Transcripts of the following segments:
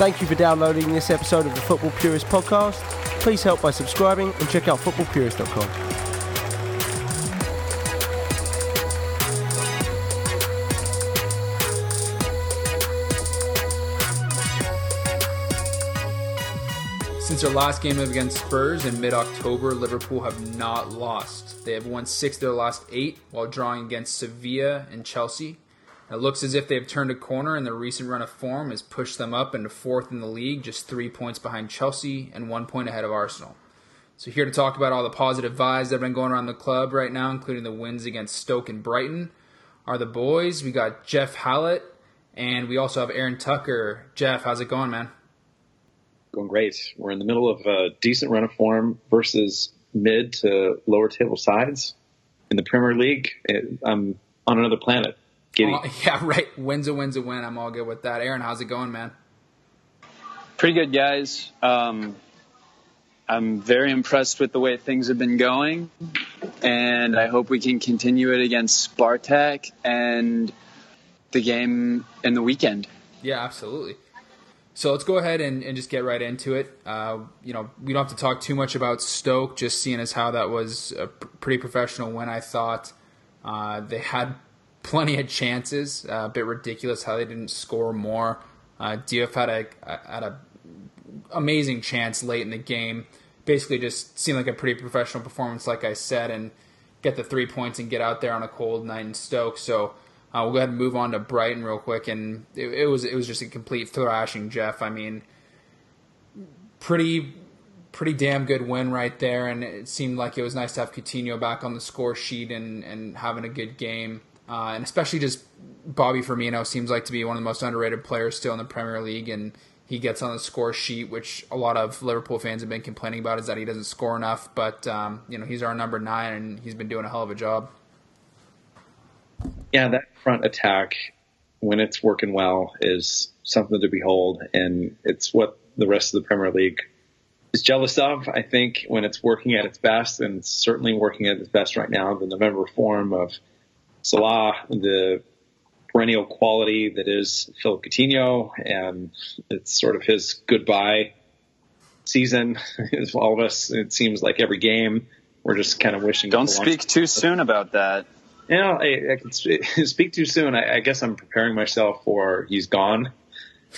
Thank you for downloading this episode of the Football Purist podcast. Please help by subscribing and check out footballpurist.com. Since their last game against Spurs in mid October, Liverpool have not lost. They have won six of their last eight while drawing against Sevilla and Chelsea. It looks as if they've turned a corner, and their recent run of form has pushed them up into fourth in the league, just three points behind Chelsea and one point ahead of Arsenal. So, here to talk about all the positive vibes that have been going around the club right now, including the wins against Stoke and Brighton, are the boys. We got Jeff Hallett, and we also have Aaron Tucker. Jeff, how's it going, man? Going great. We're in the middle of a decent run of form versus mid to lower table sides in the Premier League. I'm on another planet. Giddy. Oh, yeah, right. Win's a win's a win. I'm all good with that. Aaron, how's it going, man? Pretty good, guys. Um, I'm very impressed with the way things have been going, and I hope we can continue it against Spartak and the game in the weekend. Yeah, absolutely. So let's go ahead and, and just get right into it. Uh, you know, we don't have to talk too much about Stoke, just seeing as how that was a pretty professional win, I thought. Uh, they had plenty of chances. Uh, a bit ridiculous how they didn't score more. Uh, had a, had a amazing chance late in the game. Basically, just seemed like a pretty professional performance, like I said, and get the three points and get out there on a cold night in Stoke. So uh, we'll go ahead and move on to Brighton real quick, and it, it was it was just a complete thrashing, Jeff. I mean, pretty pretty damn good win right there, and it seemed like it was nice to have Coutinho back on the score sheet and and having a good game uh, and especially just Bobby Firmino seems like to be one of the most underrated players still in the Premier League, and he gets on the score sheet, which a lot of Liverpool fans have been complaining about, is that he doesn't score enough. But um, you know, he's our number nine, and he's been doing a hell of a job. Yeah, that front attack, when it's working well, is something to behold, and it's what the rest of the Premier League is jealous of. I think when it's working at its best, and it's certainly working at its best right now, the November form of Salah, the perennial quality that is Phil Coutinho, and it's sort of his goodbye season. As all of us, it seems like every game we're just kind of wishing. Don't speak too soon about that. You know, I, I can speak too soon. I, I, guess I'm preparing myself for he's gone,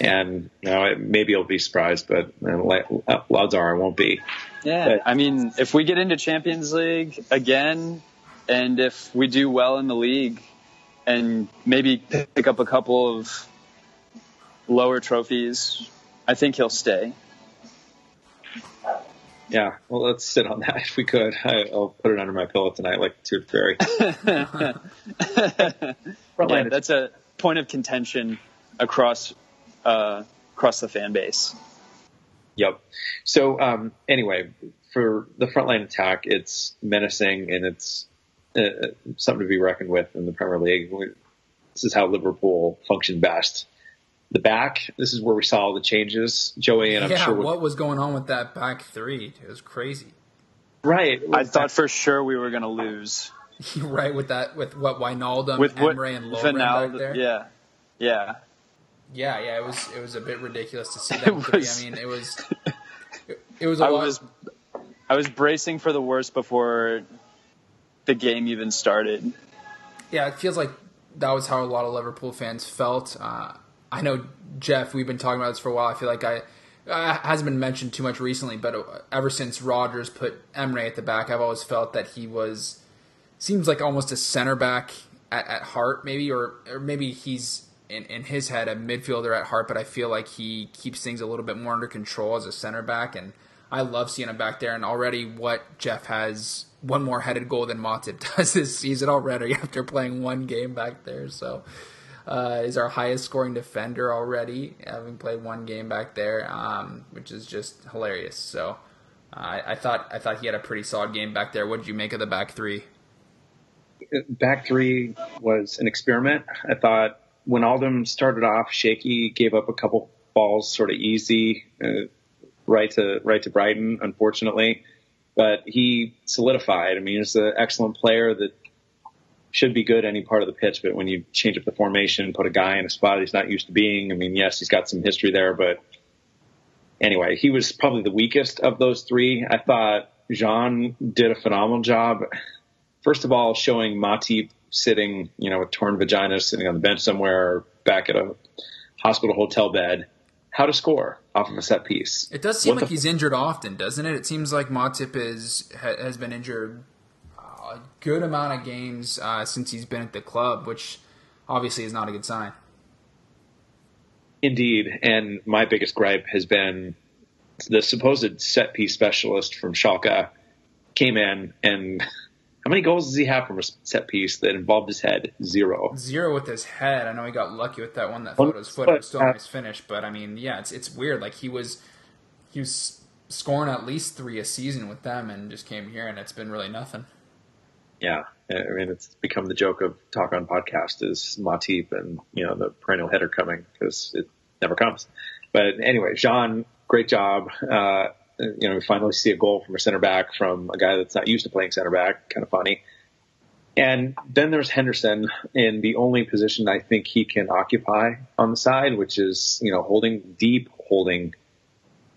and you know, maybe I'll be surprised, but uh, odds are I won't be. Yeah, but, I mean, if we get into Champions League again, and if we do well in the league and maybe pick up a couple of lower trophies, I think he'll stay. Yeah, well, let's sit on that if we could. I, will put it under my pillow tonight, like Tooth Fairy. yeah, that's a point of contention across uh, across the fan base. Yep. So um, anyway, for the frontline attack, it's menacing and it's uh, something to be reckoned with in the Premier League. This is how Liverpool functioned best. The back, this is where we saw all the changes. Joey and I'm yeah, sure what was going on with that back three? It was crazy. Right. I thought for sure we were going to lose. right with that, with what Wijnaldum, with Emre, and Lovren back there. Yeah, yeah, yeah, yeah. It was it was a bit ridiculous to see that was, I mean, it was it, it was. I lot. was I was bracing for the worst before the game even started. Yeah, it feels like that was how a lot of Liverpool fans felt. Uh, I know Jeff. We've been talking about this for a while. I feel like I uh, hasn't been mentioned too much recently, but ever since Rodgers put Emre at the back, I've always felt that he was seems like almost a center back at, at heart, maybe, or or maybe he's in, in his head a midfielder at heart. But I feel like he keeps things a little bit more under control as a center back, and I love seeing him back there. And already, what Jeff has one more headed goal than Matip does this season already after playing one game back there. So uh, is our highest scoring defender already, having played one game back there, um, which is just hilarious. So uh, I thought I thought he had a pretty solid game back there. What did you make of the back three? Back three was an experiment. I thought when Wijnaldum started off shaky, gave up a couple balls sort of easy. Uh, right to right to Brighton, unfortunately. But he solidified. I mean, he's an excellent player that should be good any part of the pitch. But when you change up the formation, and put a guy in a spot he's not used to being, I mean, yes, he's got some history there, but anyway, he was probably the weakest of those three. I thought Jean did a phenomenal job. First of all, showing Matip sitting, you know, with torn vagina, sitting on the bench somewhere, back at a hospital hotel bed, how to score off of a set piece. It does seem what like he's injured often, doesn't it? It seems like Matip is has been injured a good amount of games uh, since he's been at the club, which obviously is not a good sign. Indeed, and my biggest gripe has been the supposed set piece specialist from Schalke came in and how many goals does he have from a set piece that involved his head? Zero. Zero with his head. I know he got lucky with that one that his foot. It was still a nice finish, but I mean, yeah, it's it's weird. Like he was he was scoring at least three a season with them, and just came here, and it's been really nothing. Yeah, I mean, it's become the joke of talk on podcast is Matip and you know the perennial header coming because it never comes. But anyway, Jean, great job. Uh, you know, we finally see a goal from a center back from a guy that's not used to playing center back. Kind of funny. And then there's Henderson in the only position I think he can occupy on the side, which is you know holding deep, holding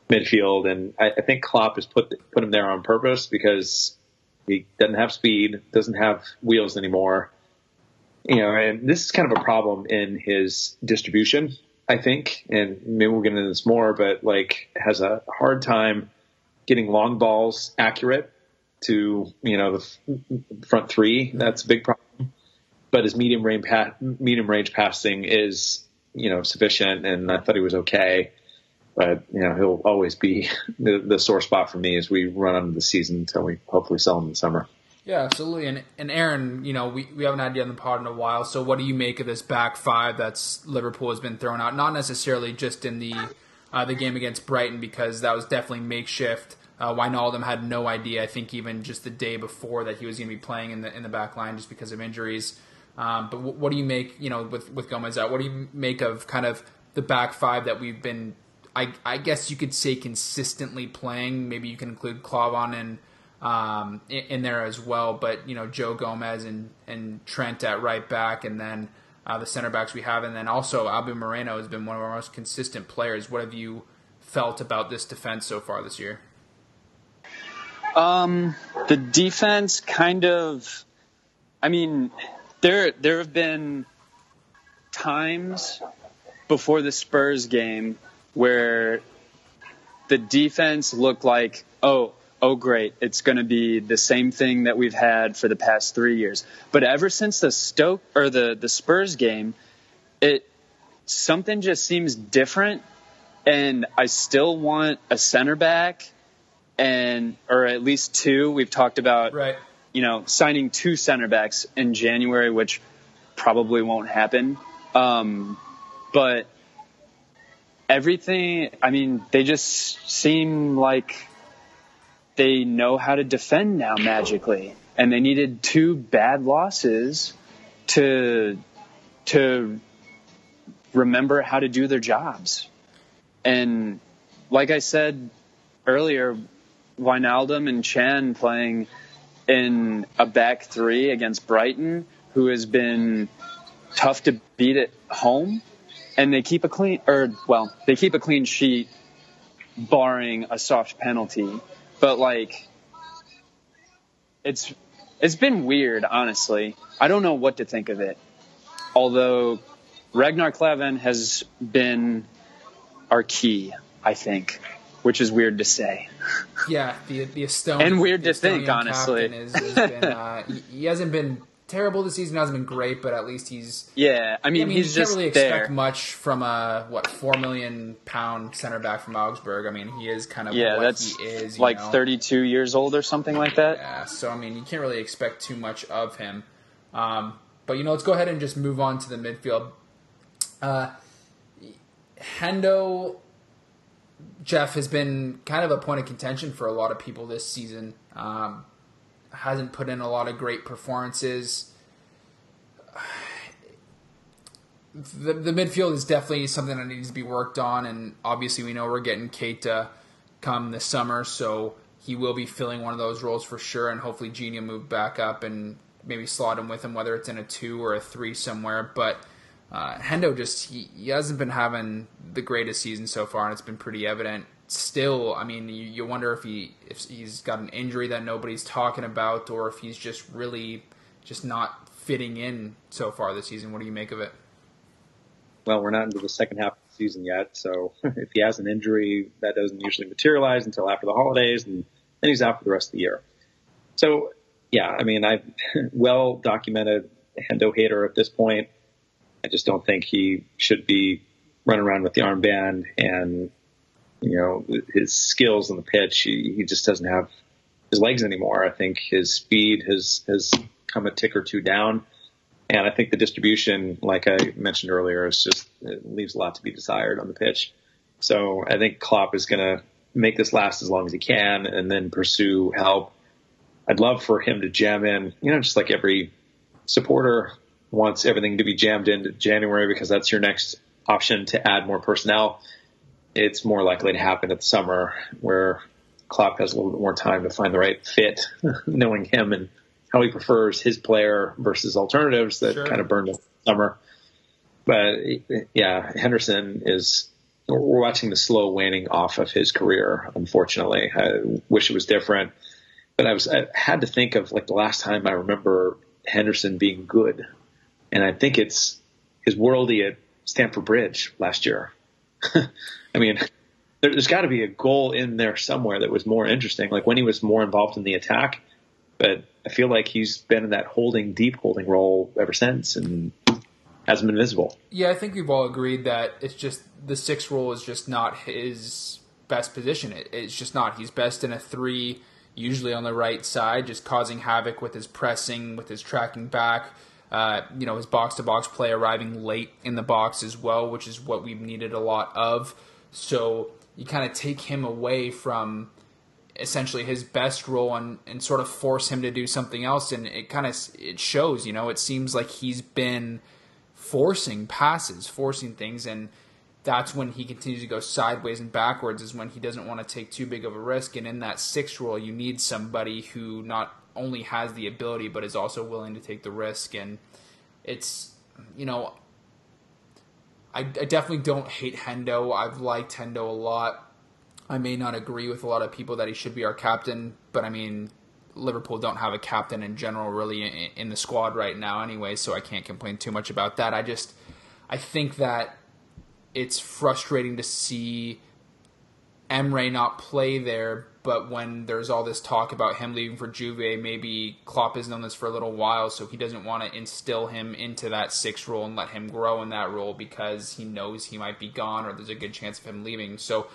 midfield. And I, I think Klopp has put put him there on purpose because he doesn't have speed, doesn't have wheels anymore. You know, and this is kind of a problem in his distribution, I think, and maybe we'll get into this more, but like has a hard time getting long balls accurate to, you know, the front three. That's a big problem. But his medium range, pa- medium range passing is, you know, sufficient, and I thought he was okay but you know he'll always be the, the sore spot for me as we run on the season until we hopefully sell him in the summer. Yeah, absolutely. And and Aaron, you know, we, we haven't had you on the pod in a while. So what do you make of this back five that's Liverpool has been thrown out? Not necessarily just in the uh, the game against Brighton because that was definitely makeshift. Uh, Wijnaldum had no idea. I think even just the day before that he was going to be playing in the in the back line just because of injuries. Um, but w- what do you make, you know, with with Gomez out? What do you make of kind of the back five that we've been I, I guess you could say consistently playing. Maybe you can include and um, in, in, there as well. But you know, Joe Gomez and and Trent at right back, and then uh, the center backs we have, and then also Alvin Moreno has been one of our most consistent players. What have you felt about this defense so far this year? Um, the defense kind of. I mean, there there have been times before the Spurs game where the defense looked like, oh, oh, great, it's going to be the same thing that we've had for the past three years. But ever since the Stoke or the the Spurs game, it something just seems different, and I still want a center back, and or at least two. We've talked about right. you know signing two center backs in January, which probably won't happen. Um, but everything, I mean, they just seem like they know how to defend now magically. And they needed two bad losses to to remember how to do their jobs. And like I said earlier, Wijnaldum and Can playing in a back three against Brighton, who has been tough to beat at home and they keep a clean or well, they keep a clean sheet barring a soft penalty. But like it's it's been weird, honestly. I don't know what to think of it. Although Ragnar Klavan has been our key, I think, which is weird to say. Yeah, the the Estonian and weird to think, honestly. Is, has been, uh, he, he hasn't been terrible this season. Hasn't been great, but at least he's yeah. I mean, I mean he's you can't really there. expect much from a what four million pound center back from Augsburg. I mean, he is kind of yeah. that's he is like know? 32 years old or something like that. Yeah. So I mean, you can't really expect too much of him. Um, but you know, let's go ahead and just move on to the midfield. Uh, Hendo Jeff has been kind of a point of contention for a lot of people this season. Um, hasn't put in a lot of great performances. The, the midfield is definitely something that needs to be worked on, and obviously we know we're getting Keita come this summer, so he will be filling one of those roles for sure, and hopefully will move back up and maybe slot him with him, whether it's in a two or a three somewhere. But uh, Hendo just he, he hasn't been having the greatest season so far, and it's been pretty evident. Still, I mean, you, you wonder if he if he's got an injury that nobody's talking about, or if he's just really just not fitting in so far this season. What do you make of it? Well, we're not into the second half of the season yet, so if he has an injury, that doesn't usually materialize until after the holidays, and then he's out for the rest of the year. So, yeah, I mean, I've well documented Hendo hater at this point. I just don't think he should be running around with the armband and you know his skills on the pitch. He, he just doesn't have his legs anymore. I think his speed has has come a tick or two down. And I think the distribution, like I mentioned earlier, is just leaves a lot to be desired on the pitch. So I think Klopp is going to make this last as long as he can, and then pursue help. I'd love for him to jam in, you know, just like every supporter wants everything to be jammed into January because that's your next option to add more personnel. It's more likely to happen at the summer where Klopp has a little bit more time to find the right fit, knowing him and how he prefers his player versus alternatives that Sure. kind of burned him summer. But yeah, Henderson is. We're watching the slow waning off of his career. Unfortunately, I wish it was different. But I was I had to think of like the last time I remember Henderson being good, and I think it's his worldie at Stamford Bridge last year. I mean, there, there's got to be a goal in there somewhere that was more interesting, like when he was more involved in the attack. But I feel like he's been in that holding, deep holding role ever since, and hasn't been visible. Yeah, I think we've all agreed that it's just the six role is just not his best position. It, it's just not. He's best in a three, usually on the right side, just causing havoc with his pressing, with his tracking back. Uh, you know, his box to box play arriving late in the box as well, which is what we've needed a lot of. So you kind of take him away from essentially his best role and, and sort of force him to do something else and it kind of it shows you know? It seems like he's been forcing passes forcing things and that's when he continues to go sideways and backwards is when he doesn't want to take too big of a risk and in that sixth role you need somebody who not only has the ability but is also willing to take the risk and it's you know I, I definitely don't hate Hendo. I've liked Hendo a lot. I may not agree with a lot of people that he should be our captain, but I mean, Liverpool don't have a captain in general really in, in the squad right now anyway, so I can't complain too much about that. I just I think that it's frustrating to see Emre not play there, but when there's all this talk about him leaving for Juve, maybe Klopp has known this for a little while, so he doesn't want to instill him into that six role and let him grow in that role because he knows he might be gone or there's a good chance of him leaving. So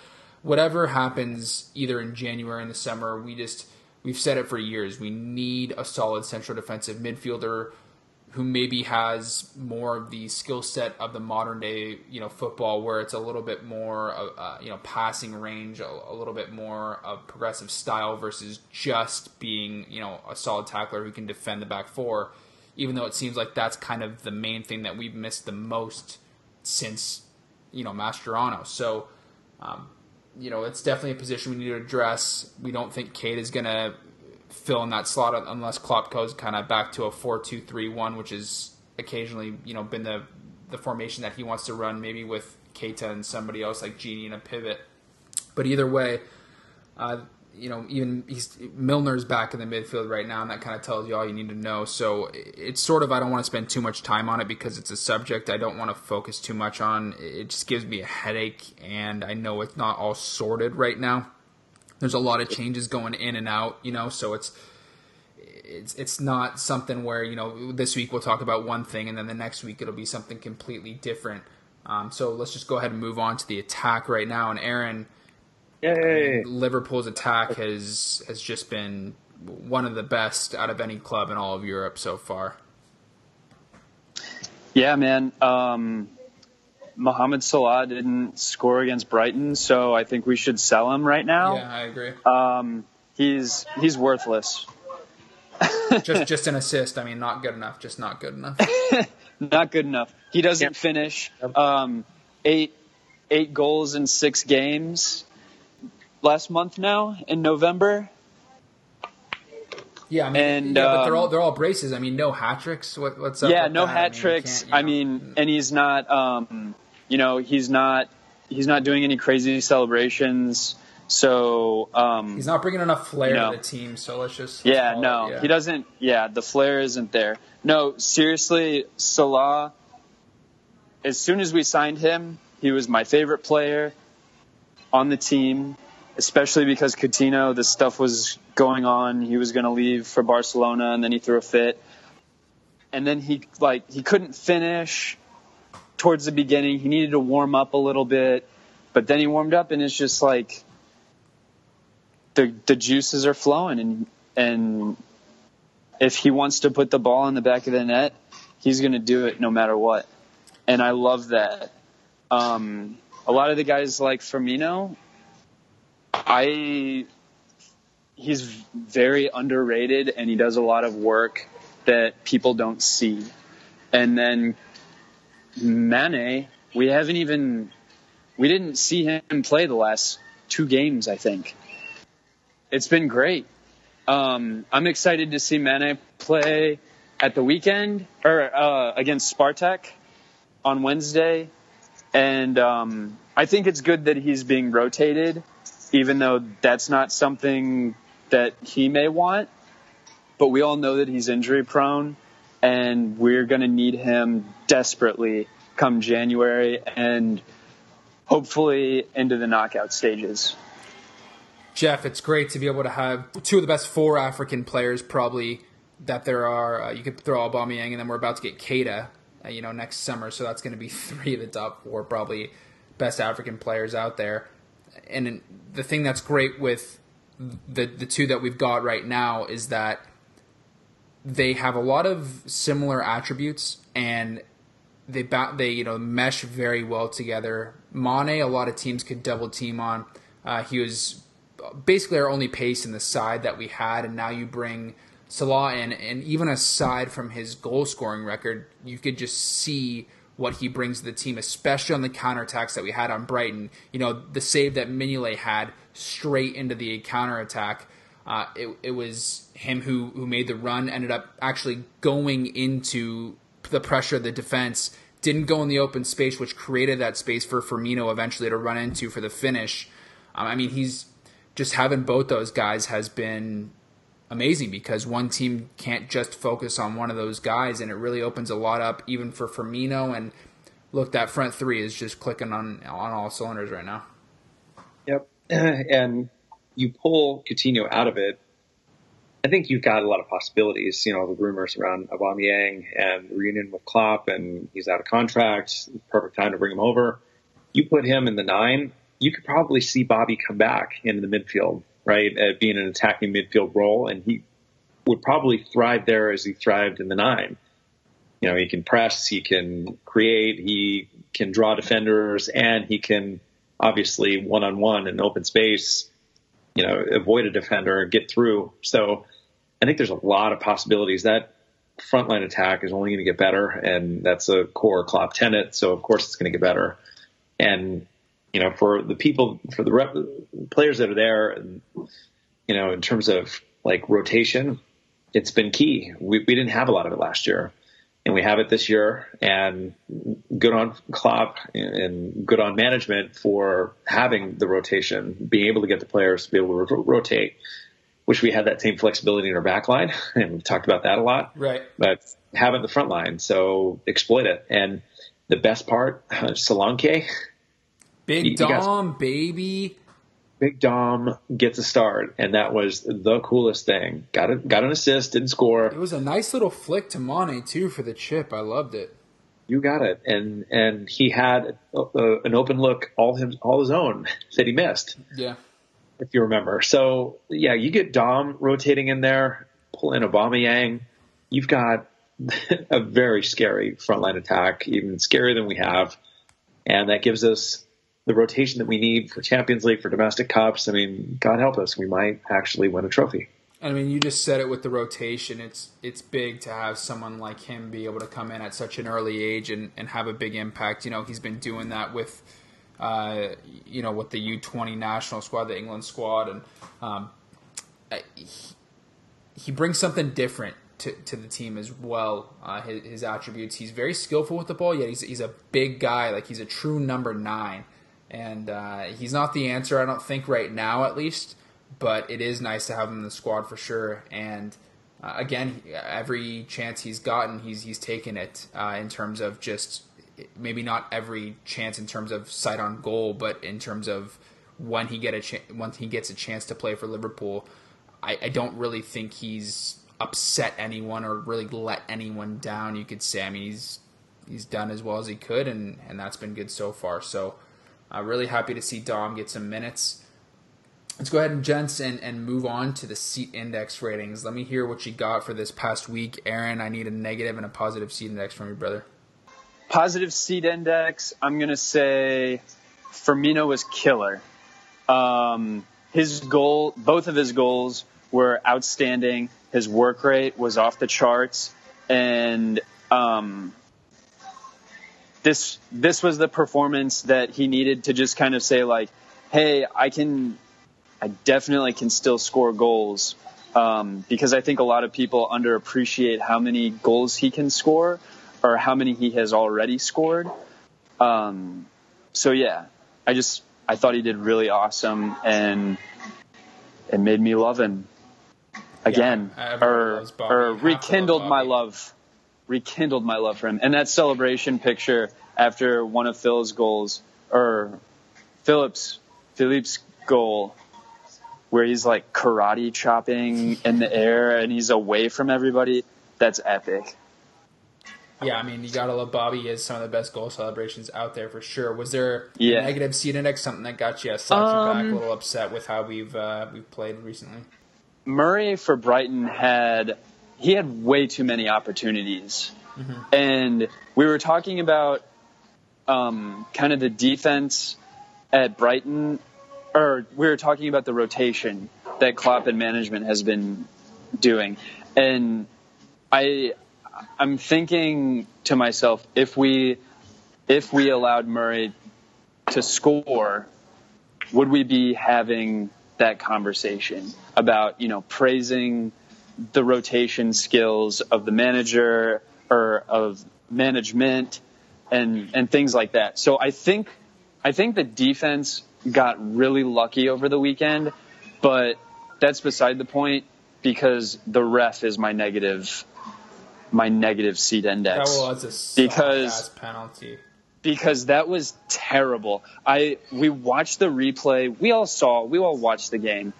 whatever happens either in January or in the summer, we just we've said it for years. We need a solid central defensive midfielder who maybe has more of the skill set of the modern day, you know, football, where it's a little bit more, uh, you know, passing range, a, a little bit more of progressive style versus just being, you know, a solid tackler who can defend the back four. Even though it seems like that's kind of the main thing that we've missed the most since, you know, Mascherano. So, um, you know, it's definitely a position we need to address. We don't think Keita is going to fill in that slot unless Klopp goes kind of back to a 4-2-3-1, which is occasionally, you know, been the the formation that he wants to run, maybe with Keita and somebody else like Gini in a pivot. But either way, uh, you know, even he's Milner's back in the midfield right now, and that kind of tells you all you need to know. So it's sort of I don't want to spend too much time on it because it's a subject I don't want to focus too much on. It just gives me a headache, and I know it's not all sorted right now. There's a lot of changes going in and out, you know, so it's it's it's not something where you know this week we'll talk about one thing and then the next week it'll be something completely different. Um, so let's just go ahead and move on to the attack right now. And Aaron, Yay! Liverpool's attack has has just been one of the best out of any club in all of Europe so far. Yeah, man. Um, Mohamed Salah didn't score against Brighton, so I think we should sell him right now. Yeah, I agree. Um, he's he's worthless. just just an assist. I mean, not good enough. Just not good enough. Not good enough. He doesn't Yep. finish. Um, eight eight goals in six games. last month now in November. Yeah, I mean, And, yeah, but they're um, all they're all braces. I mean, no hat tricks. What, what's up? yeah, with no that? hat I mean, tricks. can't, you I mean, and he's not, um, you know, he's not, he's not doing any crazy celebrations. So, um, he's not bringing enough flair No. to the team. So let's just let's yeah, call it, no, yeah. he doesn't. Yeah, the flair isn't there. No, seriously, Salah. As soon as we signed him, he was my favorite player on the team, especially because Coutinho, the stuff was going on. He was going to leave for Barcelona, and then he threw a fit, and then he like he couldn't finish towards the beginning. He needed to warm up a little bit, but then he warmed up, and it's just like the the juices are flowing, and and if he wants to put the ball in the back of the net, he's going to do it no matter what. And I love that. Um, a lot of the guys like Firmino, I he's very underrated and he does a lot of work that people don't see. And then Mane, we haven't even we didn't see him play the last two games, I think. It's been great. Um, I'm excited to see Mane play at the weekend or uh, against Spartak on Wednesday, and um, I think it's good that he's being rotated, even though that's not something that he may want. But we all know that he's injury prone, and we're going to need him desperately come January and hopefully into the knockout stages. Jeff, it's great to be able to have two of the best four African players probably that there are. Uh, you could throw Aubameyang, and then we're about to get Keita, uh, you know, next summer. So that's going to be three of the top four probably best African players out there. And the thing that's great with the the two that we've got right now is that they have a lot of similar attributes and they ba- they you know mesh very well together. Mane, a lot of teams could double team on. Uh, he was basically our only pace in the side that we had, and now you bring Salah in, and even aside from his goal scoring record, you could just see what he brings to the team, especially on the counterattacks that we had on Brighton. You know, the save that Mignolet had straight into the counterattack. Uh, it, it was him who, who made the run, ended up actually going into the pressure of the defense, didn't go in the open space, which created that space for Firmino eventually to run into for the finish. Um, I mean, he's just having both those guys has been amazing because one team can't just focus on one of those guys, and it really opens a lot up even for Firmino. And look, that front three is just clicking on on all cylinders right now. Yep. And you pull Coutinho out of it, I think you've got a lot of possibilities. You know, the rumors around Aubameyang and the reunion with Klopp, and he's out of contract. Perfect time to bring him over. You put him in the nine, you could probably see Bobby come back into the midfield, right? Uh, being an attacking midfield role, and he would probably thrive there as he thrived in the nine. You know, he can press, he can create, he can draw defenders, and he can obviously one on one in open space, you know, avoid a defender get through. So I think there's a lot of possibilities. That frontline attack is only going to get better, and that's a core Klopp tenet. So of course it's going to get better. And you know, for the people, for the rep, players that are there, you know, in terms of like rotation, it's been key. We we didn't have a lot of it last year, and we have it this year. And good on Klopp and good on management for having the rotation, being able to get the players to be able to rotate. Wish we had that same flexibility in our back line, and we've talked about that a lot. Right. But have it in the front line, so exploit it. And the best part, Solanke, Big You- you guys- Dom, baby. Big Dom gets a start, and that was the coolest thing. Got a, got an assist, didn't score. It was a nice little flick to Mane too for the chip. I loved it. You got it, and and he had a, a, an open look all him all his own that he missed, Yeah. if you remember. So yeah, you get Dom rotating in there, pull in Aubameyang. You've got a very scary frontline attack, even scarier than we have, and that gives us the rotation that we need for Champions League, for domestic cups. I mean, God help us, we might actually win a trophy. I mean, you just said it with the rotation. It's it's big to have someone like him be able to come in at such an early age and, and have a big impact. You know, he's been doing that with uh, you know, with the U20 national squad, the England squad, and um, he, he brings something different to, to the team as well. Uh, his, his, attributes. He's very skillful with the ball. Yet he's he's a big guy. Like he's a true number nine, and uh, he's not the answer. I don't think right now, at least. But it is nice to have him in the squad for sure. And uh, again, every chance he's gotten, he's he's taken it uh, in terms of just maybe not every chance in terms of sight on goal, but in terms of when he get a cha- when he gets a chance to play for Liverpool. I, I don't really think he's upset anyone or really let anyone down. You could say. I mean, he's he's done as well as he could, and and that's been good so far. So, uh, really happy to see Dom get some minutes. Let's go ahead and gents and, and move on to the seat index ratings. Let me hear what you got for this past week, Aaron. I need a negative and a positive seat index from you, brother. Positive seat index. I'm gonna say Firmino was killer. Um, his goal, both of his goals were outstanding. His work rate was off the charts, and um, this this was the performance that he needed to just kind of say like, "Hey, I can, I definitely can still score goals." Um, because I think a lot of people underappreciate how many goals he can score or how many he has already scored. Um, so yeah, I just I thought he did really awesome and it made me love him again yeah, or or rekindled my love rekindled my love for him and that celebration picture after one of Phil's goals or Phillips Philippe's goal where he's like karate chopping in the air and he's away from everybody that's epic yeah, I mean, you gotta love Bobby. He has some of the best goal celebrations out there for sure. Was there yeah. a negative seat index, something that got you slouching um, back, a little upset with how we've uh, we've played recently? Murray for Brighton had he had way too many opportunities, mm-hmm. and we were talking about um, kind of the defense at Brighton, or we were talking about the rotation that Klopp and management has been doing, and I I'm thinking to myself if we if we allowed Murray to score, would we be having that conversation about you know praising the rotation skills of the manager or of management and and things like that. So I think I think the defense got really lucky over the weekend, but that's beside the point because the ref is my negative my negative seat index. That was a because penalty. Because that was terrible. I we watched the replay. We all saw. We all watched the game.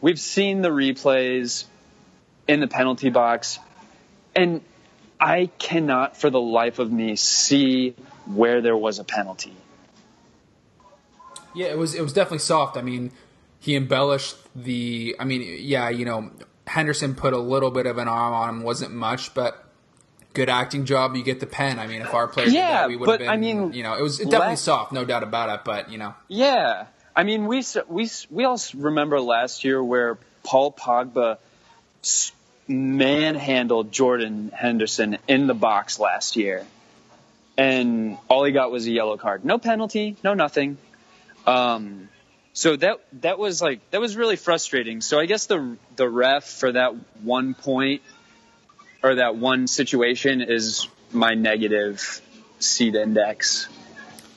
We've seen the replays in the penalty box, and I cannot, for the life of me, see where there was a penalty. Yeah, it was it was definitely soft. I mean, he embellished the. I mean, yeah, you know, Henderson put a little bit of an arm on him, wasn't much, but good acting job. You get the pen. I mean, if our players yeah, that, we would have been. I mean, you know, it was definitely last, soft, no doubt about it. But you know, yeah. I mean, we we we all remember last year where Paul Pogba manhandled Jordan Henderson in the box last year, and all he got was a yellow card. No penalty, no nothing. Um, so that that was like that was really frustrating. So I guess the the ref for that one point or that one situation is my negative seat index.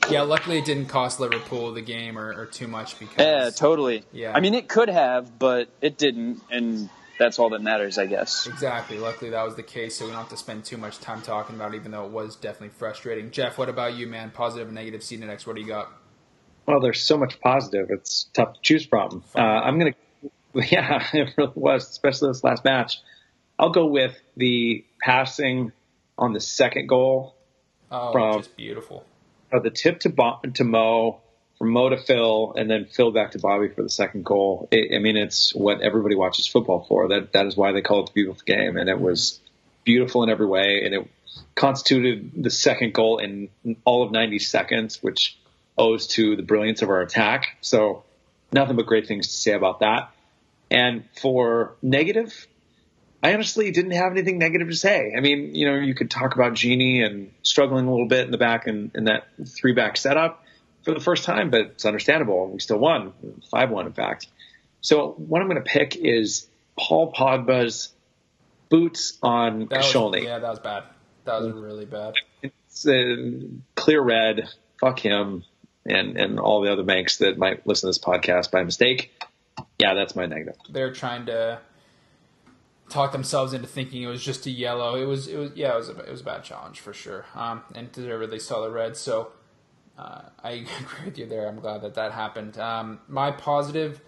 Yeah, luckily it didn't cost Liverpool the game or, or too much because yeah, totally. Yeah, I mean it could have, but it didn't, and that's all that matters, I guess. Exactly. Luckily that was the case, so we don't have to spend too much time talking about it, even though it was definitely frustrating. Jeff, what about you, man? Positive and negative seat index. What do you got? Well, there's so much positive. It's tough to choose from. Uh, I'm going to, yeah, it really was, especially this last match. I'll go with the passing on the second goal. Oh, from, just beautiful. Uh, the tip to Bo- to Mo, from Mo to Phil, and then Phil back to Bobby for the second goal. It, I mean, it's what everybody watches football for. That that is why they call it the beautiful game, and it was beautiful in every way, and it constituted the second goal in all of 90 seconds, which owes to the brilliance of our attack. So nothing but great things to say about that. And for negative, I honestly didn't have anything negative to say. I mean, you know, you could talk about Gini and struggling a little bit in the back and in, in that three back setup, for the first time, but it's understandable. We still won, five one in fact. So what I'm going to pick is Paul Pogba's boots on That was, yeah, that was bad. That was really bad. It's uh, clear red. Fuck him and and all the other banks that might listen to this podcast by mistake. Yeah, that's my negative. They're trying to talk themselves into thinking it was just a yellow. It was, it was, yeah, it was a, it was a bad challenge for sure. Um, and deservedly saw the red. So uh, I agree with you there. I'm glad that that happened. Um, my positive,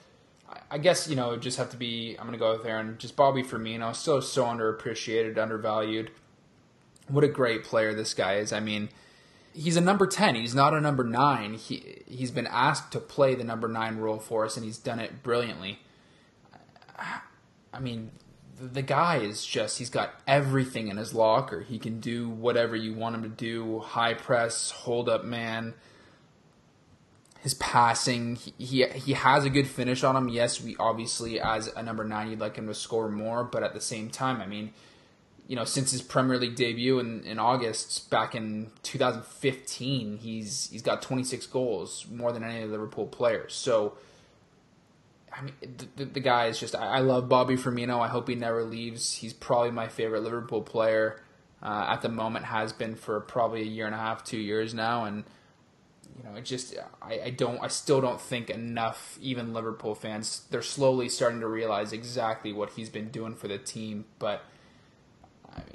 I- guess you know, just have to be. I'm gonna go with Aaron. Just Bobby for me. Firmino, still so underappreciated, undervalued. What a great player this guy is. I mean, he's a number 10 he's not a number 9 he he's been asked to play the number 9 role for us and he's done it brilliantly i mean the, guy is just he's got everything in his locker. He can do whatever you want him to do. High press hold up man. His passing he, he he has a good finish on him. Yes we obviously as a number 9 you'd like him to score more but at the same time i mean you know, since his Premier League debut in, in August back in 2015, he's he's got 26 goals, more than any of the Liverpool players. So, I mean, the, the guy is just. I, I love Bobby Firmino. I hope he never leaves. He's probably my favorite Liverpool player uh, at the moment. Has been for probably a year and a half, two years now, and you know, it just I, I don't I still don't think enough even Liverpool fans they're slowly starting to realize exactly what he's been doing for the team, but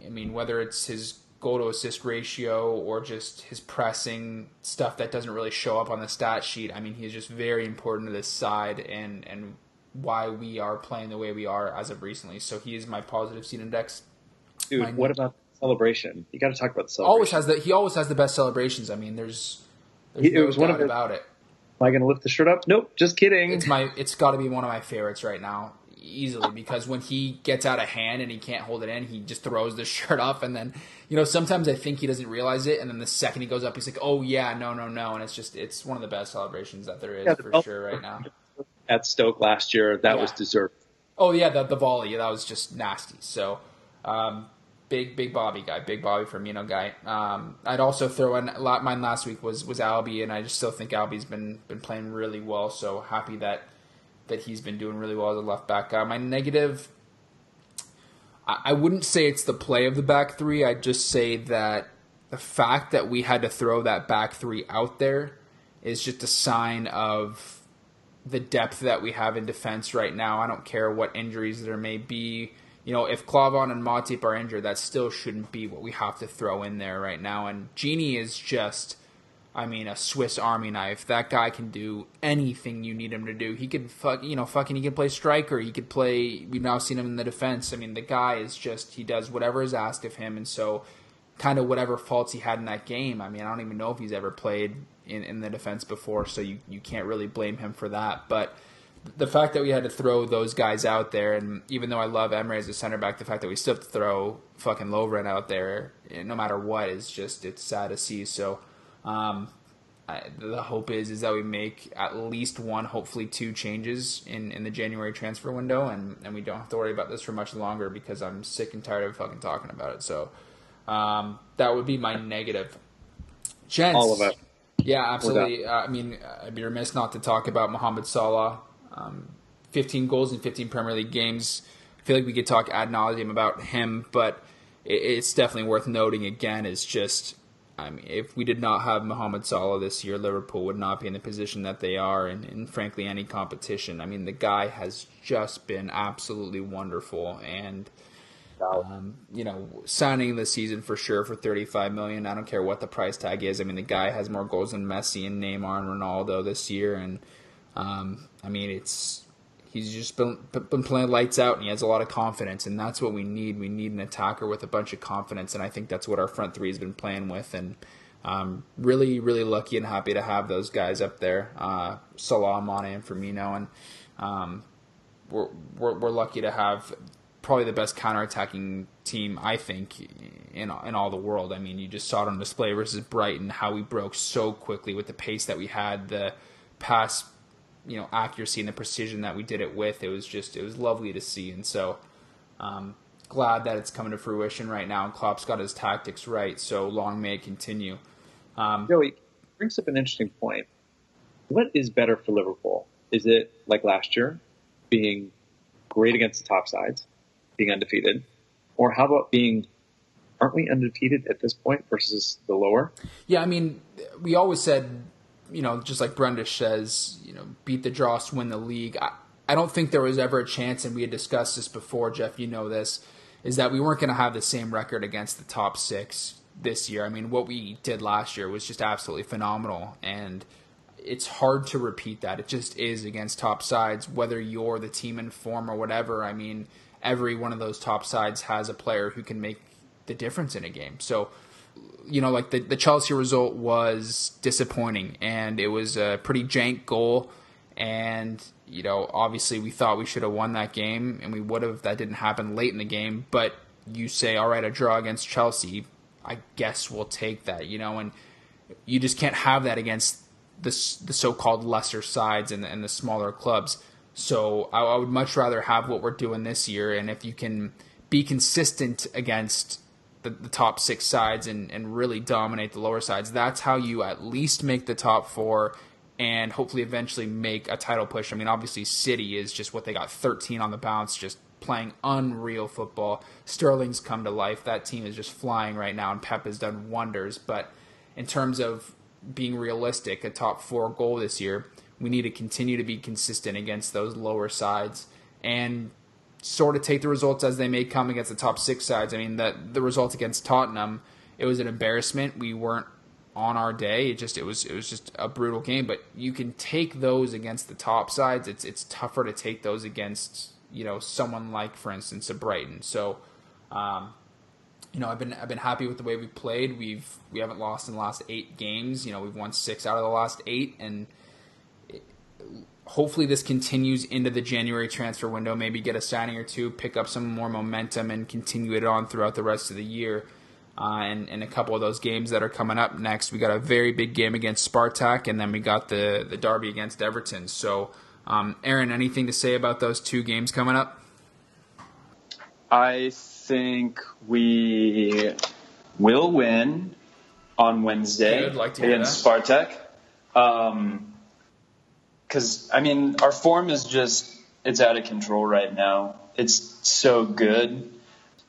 I mean, whether it's his goal to assist ratio or just his pressing stuff that doesn't really show up on the stat sheet. I mean, he's just very important to this side and and why we are playing the way we are as of recently. So he is my positive seat index. Dude, My- what about celebration? You got to talk about the celebration. Always has the he always has the best celebrations. I mean, there's there's He- it no was one of his- about it. Am I going to lift the shirt up? Nope, just kidding. It's my it's got to be one of my favorites right now easily because when he gets out of hand and he can't hold it in, he just throws the shirt off and then you know sometimes I think he doesn't realize it and then the second he goes up he's like oh yeah no no no and it's just it's one of the best celebrations that there is Yeah, for sure right now. At Stoke last year, that Yeah. was deserved. Oh yeah, the the volley that was just nasty. So, um, big big Bobby guy, big Bobby Firmino guy. Um, I'd also throw in mine last week was was Albie, and I just still think Albie's been been playing really well. So happy that that he's been doing really well as a left back. Uh, my negative, I, I wouldn't say it's the play of the back three. I'd just say that the fact that we had to throw that back three out there is just a sign of the depth that we have in defense right now. I don't care what injuries there may be. You know, if Klavan and Matip are injured, that still shouldn't be what we have to throw in there right now. And Gini is just, I mean, a Swiss Army knife. That guy can do anything you need him to do. He could fuck, you know, fucking, he can play striker. He could play. We've now seen him in the defense. I mean, the guy is just, he does whatever is asked of him, and so kind of whatever faults he had in that game. I mean, I don't even know if he's ever played in, in the defense before, so you, you can't really blame him for that. But the fact that we had to throw those guys out there, and even though I love Emre as a center back, the fact that we still have to throw fucking Lovren out there, eh, no matter what, is just it's sad to see. So, um, I, the hope is is that we make at least one, hopefully two changes in, in the January transfer window, and, and we don't have to worry about this for much longer because I'm sick and tired of fucking talking about it. So, um, that would be my negative. Gents, All of it. yeah, absolutely. Uh, I mean, I'd be remiss not to talk about Mohamed Salah. Um, 15 goals in 15 Premier League games. I feel like we could talk ad nauseum about him, but it, it's definitely worth noting again. Is just, I mean, if we did not have Mohamed Salah this year, Liverpool would not be in the position that they are, and, and frankly, any competition. I mean, the guy has just been absolutely wonderful, and um, you know, signing the season for sure for 35 million. I don't care what the price tag is. I mean, the guy has more goals than Messi and Neymar and Ronaldo this year, and um, I mean, it's he's just been been playing lights out, and he has a lot of confidence, and that's what we need. We need an attacker with a bunch of confidence, and I think that's what our front three has been playing with, and. Um, really, really lucky and happy to have those guys up there, uh, Salah, Mane, and Firmino, and um, we're, we're we're lucky to have probably the best counterattacking team I think in in all the world. I mean, you just saw it on display versus Brighton how we broke so quickly with the pace that we had, the pass, you know, accuracy and the precision that we did it with. It was just it was lovely to see, and so um, glad that it's coming to fruition right now. And Klopp's got his tactics right, so long may it continue. Um, Joey brings up an interesting point. what is better for Liverpool? Is it like last year, being great against the top sides, being undefeated, or how about being aren't we undefeated at this point versus the lower? Yeah, I mean, we always said, you know, just like Brendan says, you know, beat the dross, win the league. I, I don't think there was ever a chance, and we had discussed this before, Jeff, you know this, is that we weren't going to have the same record against the top six this year. I mean, what we did last year was just absolutely phenomenal, and it's hard to repeat that. It just is against top sides, whether you're the team in form or whatever. I mean, every one of those top sides has a player who can make the difference in a game. So, you know, like the, the Chelsea result was disappointing, and it was a pretty jank goal. And, you know, obviously we thought we should have won that game, and we would have. That didn't happen late in the game. But you say, all right, a draw against Chelsea, I guess we'll take that, you know, and you just can't have that against the, the so-called lesser sides and the, and the smaller clubs. So I, I would much rather have what we're doing this year, and if you can be consistent against the, the, top six sides and, and really dominate the lower sides. That's how you at least make the top four and hopefully eventually make a title push. I mean, obviously, City is just what they got 13 on the bounce, just playing unreal football. Sterling's come to life. That team is just flying right now, and Pep has done wonders. But in terms of being realistic, a top four goal this year, we need to continue to be consistent against those lower sides and sort of take the results as they may come against the top six sides. I mean, the the results against Tottenham, it was an embarrassment. We weren't on our day. It just it was it was just a brutal game. But you can take those against the top sides. It's it's tougher to take those against you know someone like, for instance, a Brighton. So. Um, you know, I've been I've been happy with the way we played. We've we haven't lost in the last eight games. You know, we've won six out of the last eight, and hopefully this continues into the January transfer window. Maybe get a signing or two, pick up some more momentum, and continue it on throughout the rest of the year. Uh, and, and a couple of those games that are coming up next, we got a very big game against Spartak, and then we got the the derby against Everton. So, um, Aaron, anything to say about those two games coming up? I think we will win on Wednesday like against Spartak. Um, because I mean our form is just it's out of control right now. It's so good,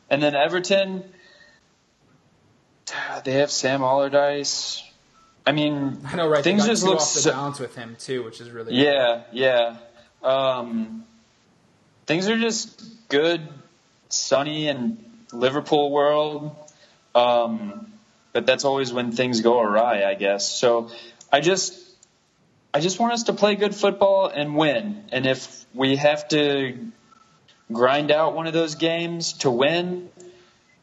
and then Everton, they have Sam Allardyce. I mean, I know, right? Things just look off so, the balance with him too, which is really yeah, yeah. Um, things are just good, sunny, and Liverpool world. Um, but that's always when things go awry, I guess. So I just I just want us to play good football and win. And if we have to grind out one of those games to win,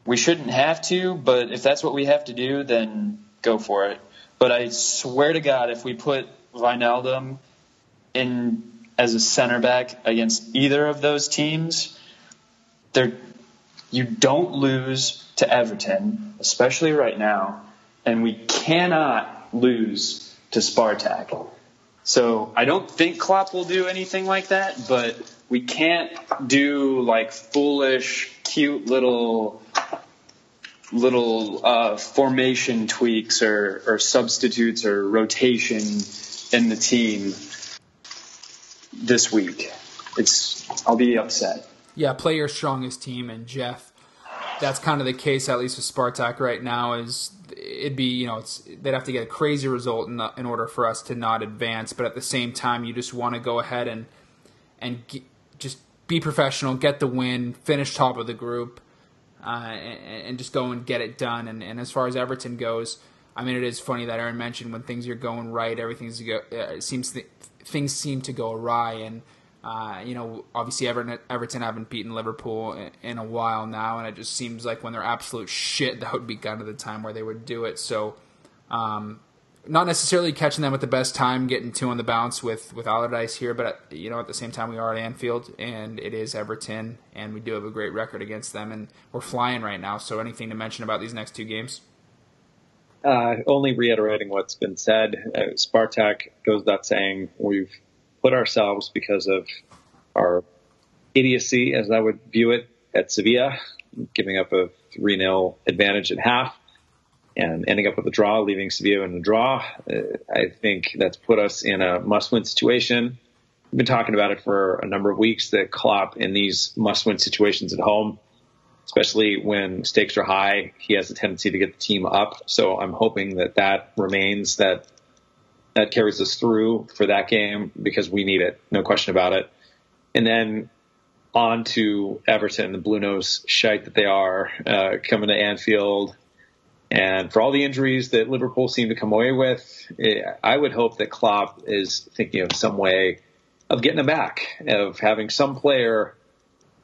we shouldn't have to. But if that's what we have to do, then go for it. But I swear to God, if we put Wijnaldum in as a center back against either of those teams, they you don't lose to Everton, especially right now, and we cannot lose to Spartak. So I don't think Klopp will do anything like that, but we can't do like foolish, cute little little uh, formation tweaks or, or substitutes or rotation in the team this week. It's I'll be upset. Yeah, play your strongest team, and Jeff. That's kind of the case, at least with Spartak right now. Is it'd be you know they'd have to get a crazy result in, the, in order for us to not advance. But at the same time, you just want to go ahead and and get, just be professional, get the win, finish top of the group, uh, and, and, just go and get it done. And, and, as far as Everton goes, I mean, it is funny that Aaron mentioned when things are going right, everything's go, uh, seems th- things seem to go awry and. Uh, you know, obviously Everton, Everton haven't beaten Liverpool in, in, a while now, and it just seems like when they're absolute shit, that would be kind of the time where they would do it. So, um, not necessarily catching them at the best time, getting two on the bounce with with Allardyce here, but at, you know, at the same time, we are at Anfield, and it is Everton, and we do have a great record against them, and we're flying right now. So, anything to mention about these next two games? Uh, only reiterating what's been said. Uh, Spartak goes without saying we've put ourselves because of our idiocy, as I would view it, at Sevilla, giving up a 3 0 advantage at half. and ending up with a draw, leaving Sevilla in a draw. Uh, I think that's put us in a must-win situation. We've been talking about it for a number of weeks that Klopp in these must-win situations at home, especially when stakes are high, he has a tendency to get the team up. So I'm hoping that that remains that that carries us through for that game because we need it, no question about it. And then on to Everton, the blue nose shite that they are, uh, coming to Anfield and for all the injuries that Liverpool seem to come away with, eh, I would hope that Klopp is thinking of some way of getting them back, of having some player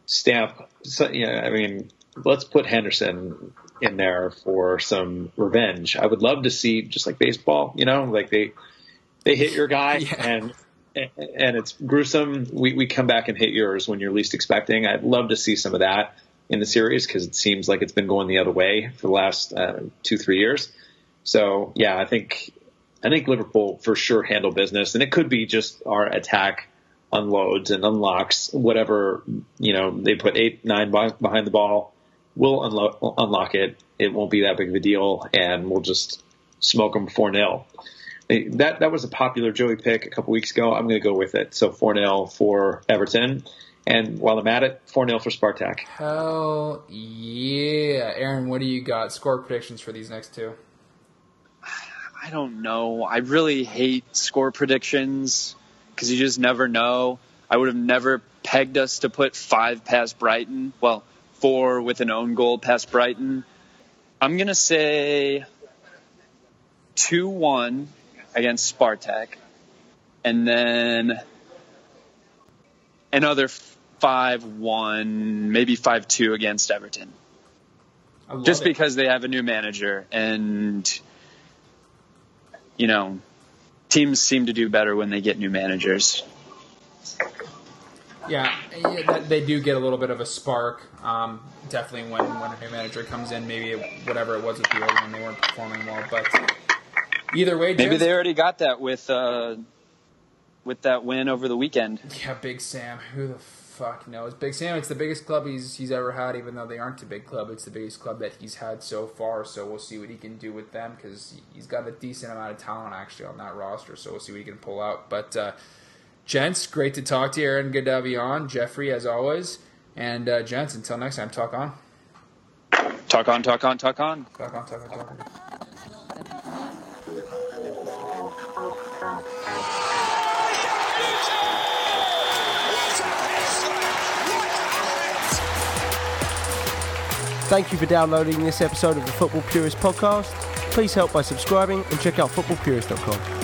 stamp. You know, I mean, let's put Henderson in there for some revenge. I would love to see just like baseball, you know, like they they hit your guy yeah. and and it's gruesome. We we come back and hit yours when you're least expecting. I'd love to see some of that in the series because it seems like it's been going the other way for the last uh, two three years. So yeah, I think I think Liverpool for sure handle business, and it could be just our attack unloads and unlocks whatever you know they put eight nine behind the ball. We'll unlock unlock it. It won't be that big of a deal, and we'll just smoke them four 0 that that was a popular Joey pick a couple weeks ago. I'm going to go with it. So four 0 for Everton. And while I'm at it, 4 0 for Spartak. Hell yeah. Aaron, what do you got? Score predictions for these next two? I don't know. I really hate score predictions because you just never know. I would have never pegged us to put five past Brighton. Well, four with an own goal past Brighton. I'm going to say 2 1 against Spartak. And then another five one, maybe five two against Everton. Just it. because they have a new manager and you know teams seem to do better when they get new managers. Yeah, they do get a little bit of a spark. Um, definitely when, when a new manager comes in, maybe whatever it was with the old one, they weren't performing well. But either way, maybe they already got that with uh, with that win over the weekend. Yeah, Big Sam. Who the fuck knows? Big Sam. It's the biggest club he's he's ever had. Even though they aren't a big club, it's the biggest club that he's had so far. So we'll see what he can do with them because he's got a decent amount of talent actually on that roster. So we'll see what he can pull out. But uh, gents, great to talk to you, Aaron. Good to have you on, Jeffrey, as always. And uh, gents, until next time, talk on. Talk on, talk on, talk on. Talk on, talk on, talk on. Thank you for downloading this episode of the Football Purist podcast. Please help by subscribing and check out footballpurist.com.